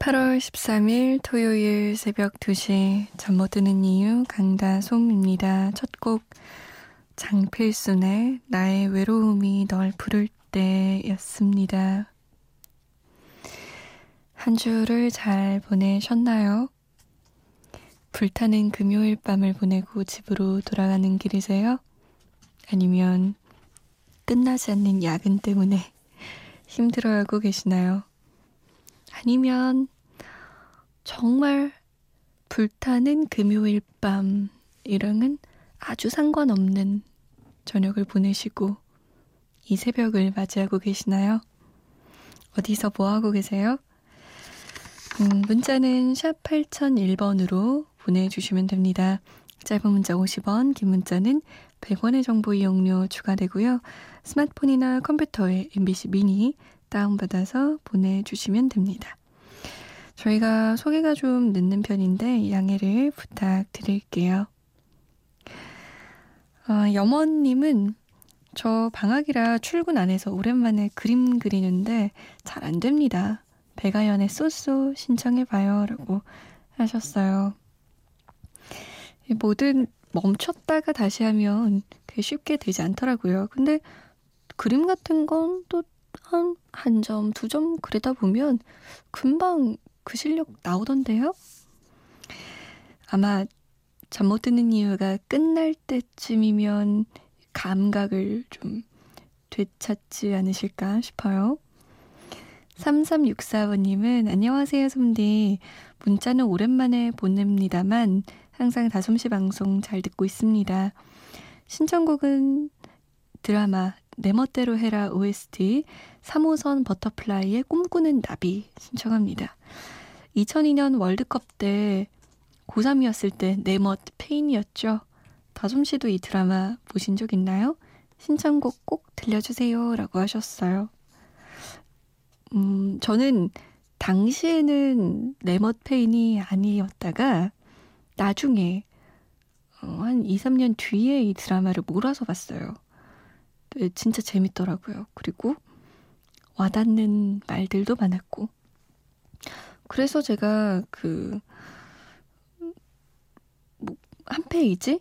8월 13일 토요일 새벽 2시 잠 못 드는 이유 강다솜입니다. 첫 곡 장필순의 나의 외로움이 널 부를 때였습니다. 한 주를 잘 보내셨나요? 불타는 금요일 밤을 보내고 집으로 돌아가는 길이세요? 아니면 끝나지 않는 야근 때문에 힘들어하고 계시나요? 아니면 정말 불타는 금요일 밤이랑은 아주 상관없는 저녁을 보내시고 이 새벽을 맞이하고 계시나요? 어디서 뭐하고 계세요? 음, 문자는 샵 8001번으로 보내주시면 됩니다. 짧은 문자 50원, 긴 문자는 100원의 정보 이용료 추가되고요. 스마트폰이나 컴퓨터에 MBC 미니 다운받아서 보내주시면 됩니다. 저희가 소개가 좀 늦는 편인데 양해를 부탁드릴게요. 아, 염원님은 저 방학이라 출근 안 해서 오랜만에 그림 그리는데 잘 안 됩니다. 배가연의 쏘쏘 신청해봐요. 라고 하셨어요. 뭐든 멈췄다가 다시 하면 쉽게 되지 않더라고요. 근데 그림 같은 건 또 한 한 점, 두 점 그리다 보면 금방 그 실력 나오던데요? 아마 잠 못 드는 이유가 끝날 때쯤이면 감각을 좀 되찾지 않으실까 싶어요. 3364번님은 안녕하세요, 솜디. 문자는 오랜만에 보냅니다만 항상 다솜씨 방송 잘 듣고 있습니다. 신청곡은 드라마 내 멋대로 해라 OST 3호선 버터플라이의 꿈꾸는 나비 신청합니다. 2002년 월드컵 때 고3이었을 때 내 멋 폐인이었죠. 다솜 씨도 이 드라마 보신 적 있나요? 신청곡 꼭 들려주세요. 라고 하셨어요. 음, 저는 당시에는 내멋 폐인이 아니었다가 나중에 어, 한 2, 3년 뒤에 이 드라마를 몰아서 봤어요. 네, 진짜 재밌더라고요. 그리고 와닿는 말들도 많았고. 그래서 제가 그, 뭐, 한 페이지?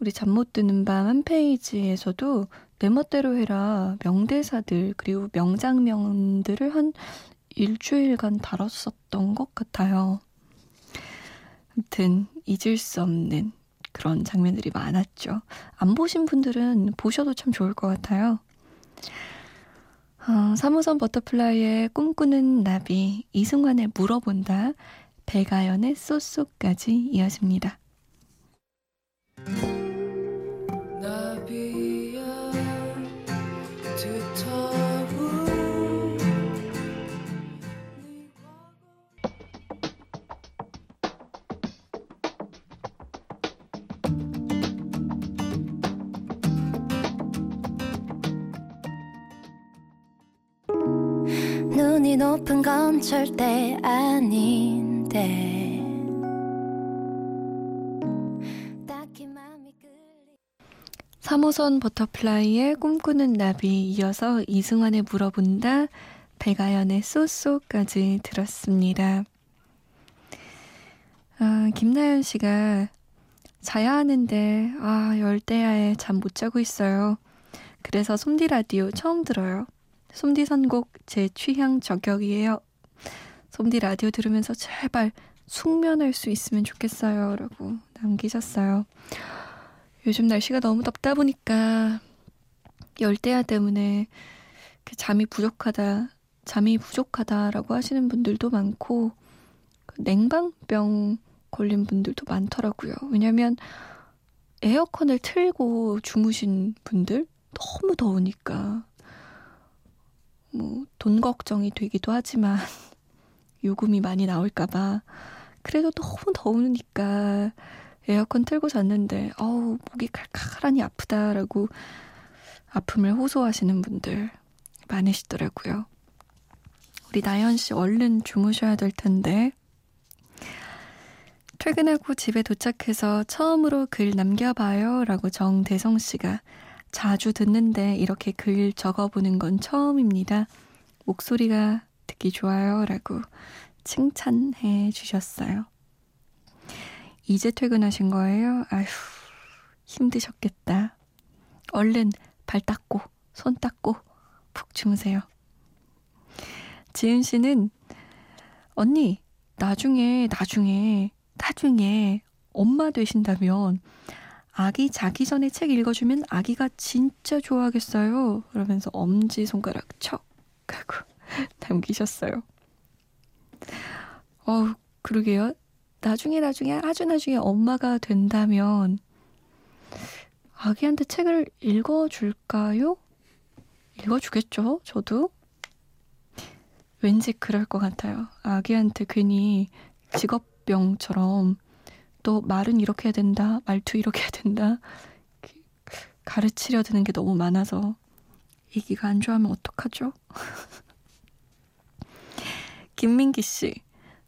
우리 잠 못 드는 밤 한 페이지에서도 내 멋대로 해라 명대사들 그리고 명장면들을 한 일주일간 다뤘었던 것 같아요. 아무튼 잊을 수 없는 그런 장면들이 많았죠. 안 보신 분들은 보셔도 참 좋을 것 같아요. 어, 3호선 버터플라이의 꿈꾸는 나비, 이승환의 물어본다, 배가연의 쏘쏘까지 이어집니다. 높은 건 절대 아닌데 3호선 버터플라이의 꿈꾸는 나비 이어서 이승환의 물어본다 배가연의 쏘쏘까지 들었습니다. 아, 김나연 씨가 자야 하는데 아 열대야에 잠 못 자고 있어요. 그래서 솜디 라디오 처음 들어요. 솜디 선곡 제 취향 저격이에요. 솜디 라디오 들으면서 제발 숙면할 수 있으면 좋겠어요. 라고 남기셨어요. 요즘 날씨가 너무 덥다 보니까 열대야 때문에 그 잠이 부족하다, 잠이 부족하다라고 하시는 분들도 많고 그 냉방병 걸린 분들도 많더라고요. 왜냐면 에어컨을 틀고 주무신 분들 너무 더우니까 뭐, 돈 걱정이 되기도 하지만, 요금이 많이 나올까봐. 그래도 너무 더우니까 에어컨 틀고 잤는데, 어우, 목이 칼칼하니 아프다라고 아픔을 호소하시는 분들 많으시더라고요. 우리 나연 씨 얼른 주무셔야 될 텐데. 퇴근하고 집에 도착해서 처음으로 글 남겨봐요 라고 정대성 씨가 자주 듣는데 이렇게 글 적어보는 건 처음입니다. 목소리가 듣기 좋아요 라고 칭찬해 주셨어요. 이제 퇴근하신 거예요? 아휴, 힘드셨겠다. 얼른 발 닦고, 손 닦고, 푹 주무세요. 지은 씨는, 언니, 나중에, 나중에, 나중에 엄마 되신다면, 아기 자기 전에 책 읽어주면 아기가 진짜 좋아하겠어요. 그러면서 엄지손가락 척 하고 남기셨어요. 어우, 그러게요. 나중에 나중에 아주 나중에 엄마가 된다면 아기한테 책을 읽어줄까요? 읽어주겠죠? 저도? 왠지 그럴 것 같아요. 아기한테 괜히 직업병처럼 또 말은 이렇게 해야 된다, 말투 이렇게 해야 된다, 가르치려 드는 게 너무 많아서 이기가 안 좋아하면 어떡하죠? 김민기 씨,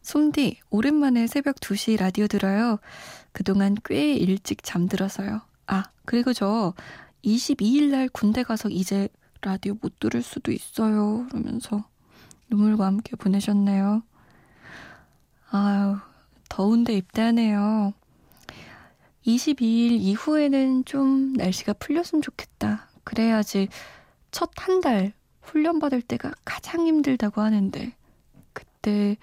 솜디, 오랜만에 새벽 2시 라디오 들어요. 그동안 꽤 일찍 잠들어서요. 아, 그리고 저 22일 날 군대 가서 이제 라디오 못 들을 수도 있어요. 그러면서 눈물과 함께 보내셨네요. 아유, 더운데 입대하네요. 22일 이후에는 좀 날씨가 풀렸으면 좋겠다. 그래야지 첫 한 달 훈련 받을 때가 가장 힘들다고 하는데, 그때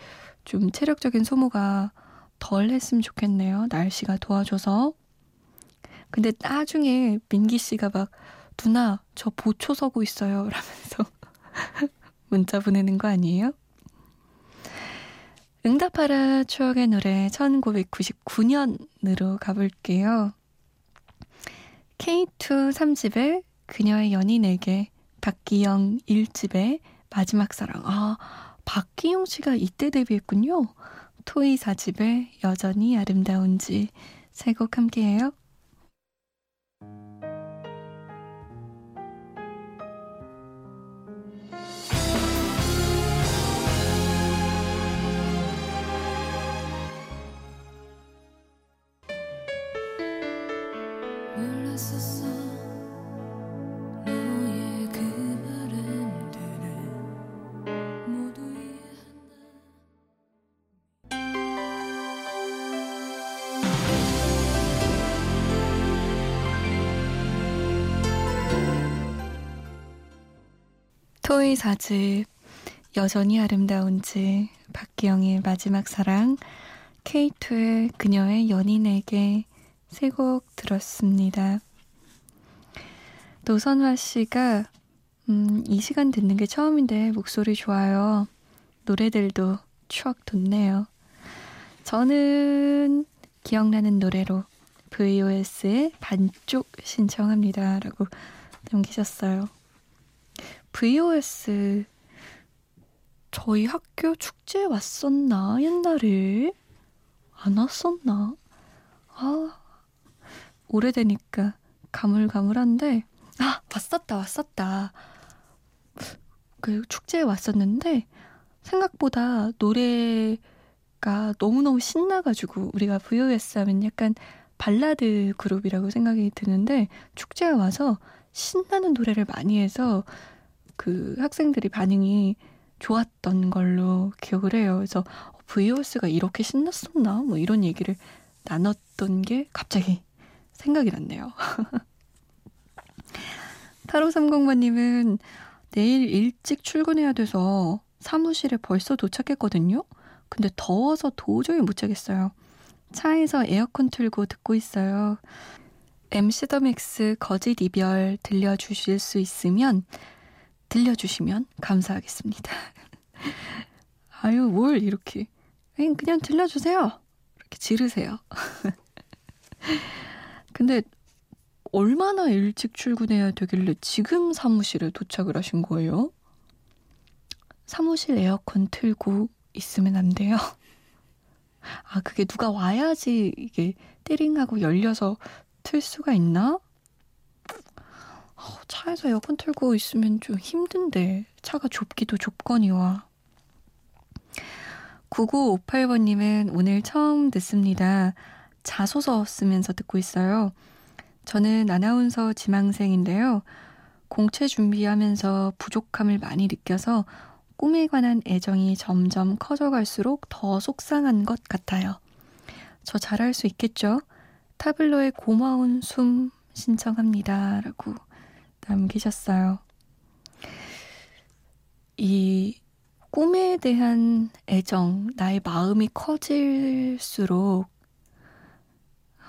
좀 체력적인 소모가 덜 했으면 좋겠네요. 날씨가 도와줘서. 근데 나중에 민기 씨가 막 누나 저 보초 서고 있어요 라면서 문자 보내는 거 아니에요? 응답하라 추억의 노래 1999년으로 가볼게요. K2 3집에 그녀의 연인에게 박기영 1집에 마지막 사랑. 아, 박기용 씨가 이때 데뷔했군요. 토이 4집에 여전히 아름다운지 세 곡 함께해요. 토이 4집 여전히 아름다운지 박기영의 마지막 사랑 K2의 그녀의 연인에게 세 곡 들었습니다. 노선화 씨가 음, 이 시간 듣는 게 처음인데 목소리 좋아요. 노래들도 추억 돋네요. 저는 기억나는 노래로 VOS의 반쪽 신청합니다. 라고 남기셨어요. VOS 저희 학교 축제에 왔었나? 옛날에? 안 왔었나? 아 오래되니까 가물가물한데. 아 왔었다 왔었다. 그 축제에 왔었는데 생각보다 노래가 너무너무 신나가지고 우리가 VOS 하면 약간 발라드 그룹이라고 생각이 드는데 축제에 와서 신나는 노래를 많이 해서 그 학생들이 반응이 좋았던 걸로 기억을 해요. 그래서 VOS가 이렇게 신났었나? 뭐 이런 얘기를 나눴던 게 갑자기 생각이 났네요. 8530번님은 내일 일찍 출근해야 돼서 사무실에 벌써 도착했거든요. 근데 더워서 도저히 못 자겠어요. 차에서 에어컨 틀고 듣고 있어요. MC 더 맥스 거짓 이별 들려주실 수 있으면 들려주시면 감사하겠습니다. 아유, 뭘 이렇게. 그냥, 그냥 들려주세요. 이렇게 지르세요. 근데 얼마나 일찍 출근해야 되길래 지금 사무실에 도착을 하신 거예요? 사무실 에어컨 틀고 있으면 안 돼요. 아, 그게 누가 와야지 이게 띠링하고 열려서 틀 수가 있나? 어, 차에서 에어컨 틀고 있으면 좀 힘든데 차가 좁기도 좁거니와 9958번님은 오늘 처음 듣습니다. 자소서 쓰면서 듣고 있어요. 저는 아나운서 지망생인데요. 공채 준비하면서 부족함을 많이 느껴서 꿈에 관한 애정이 점점 커져갈수록 더 속상한 것 같아요. 저 잘할 수 있겠죠? 타블로의 고마운 숨 신청합니다. 라고 남기셨어요. 이 꿈에 대한 애정, 나의 마음이 커질수록,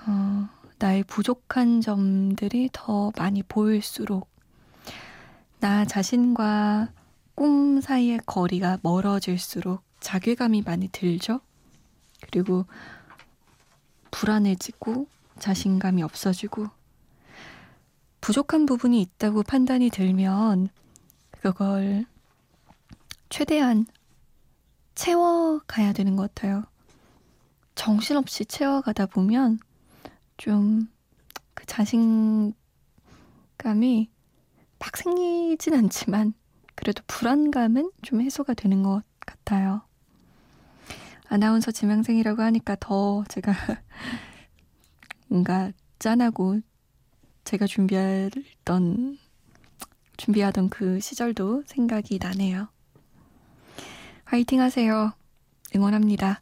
어, 나의 부족한 점들이 더 많이 보일수록, 나 자신과 꿈 사이의 거리가 멀어질수록 자괴감이 많이 들죠? 그리고 불안해지고 자신감이 없어지고 부족한 부분이 있다고 판단이 들면 그걸 최대한 채워가야 되는 것 같아요. 정신없이 채워가다 보면 좀 그 자신감이 막 생기진 않지만 그래도 불안감은 좀 해소가 되는 것 같아요. 아나운서 지망생이라고 하니까 더 제가 뭔가 짠하고 제가 준비했던 준비하던 그 시절도 생각이 나네요. 화이팅 하세요. 응원합니다.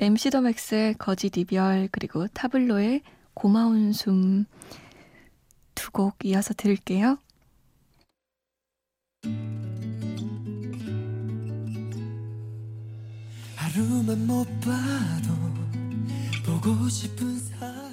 MC 더 맥스의 거짓 이별 그리고 타블로의 고마운 숨 두 곡 이어서 들을게요. 하루만 못 봐도 보고 싶은 사람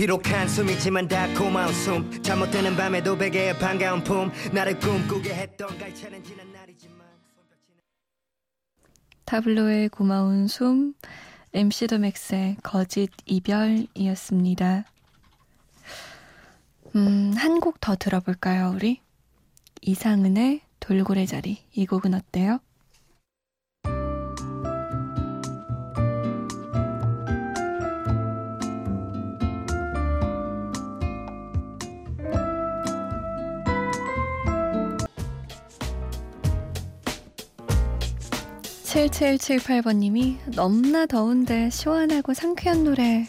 비록 한숨이지만 다 고마운 숨 잘못되는 밤에도 베개에 반가운 품 나를 꿈꾸게 했던 갈차는 지난 날이지만 타블로의 고마운 숨 MC 더 맥스의 거짓 이별이었습니다. 음, 한 곡 더 들어볼까요, 우리? 이상은의 돌고래 자리. 이 곡은 어때요? 칠칠칠팔번님이 넘나 더운데 시원하고 상쾌한 노래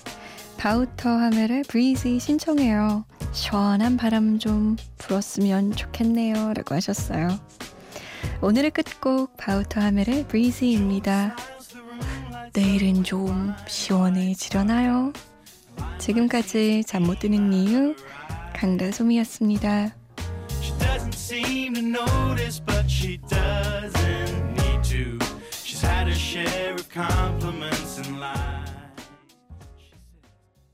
바우터 하멜의 브리지 신청해요. 시원한 바람 좀 불었으면 좋겠네요. 라고 하셨어요. 오늘의 끝곡 바우터 하멜의 브리지입니다. 내일은 좀 시원해지려나요? 지금까지 잠 못 드는 이유 강다솜이었습니다. She doesn't seem to notice, but she doesn't Had her share of compliments in life.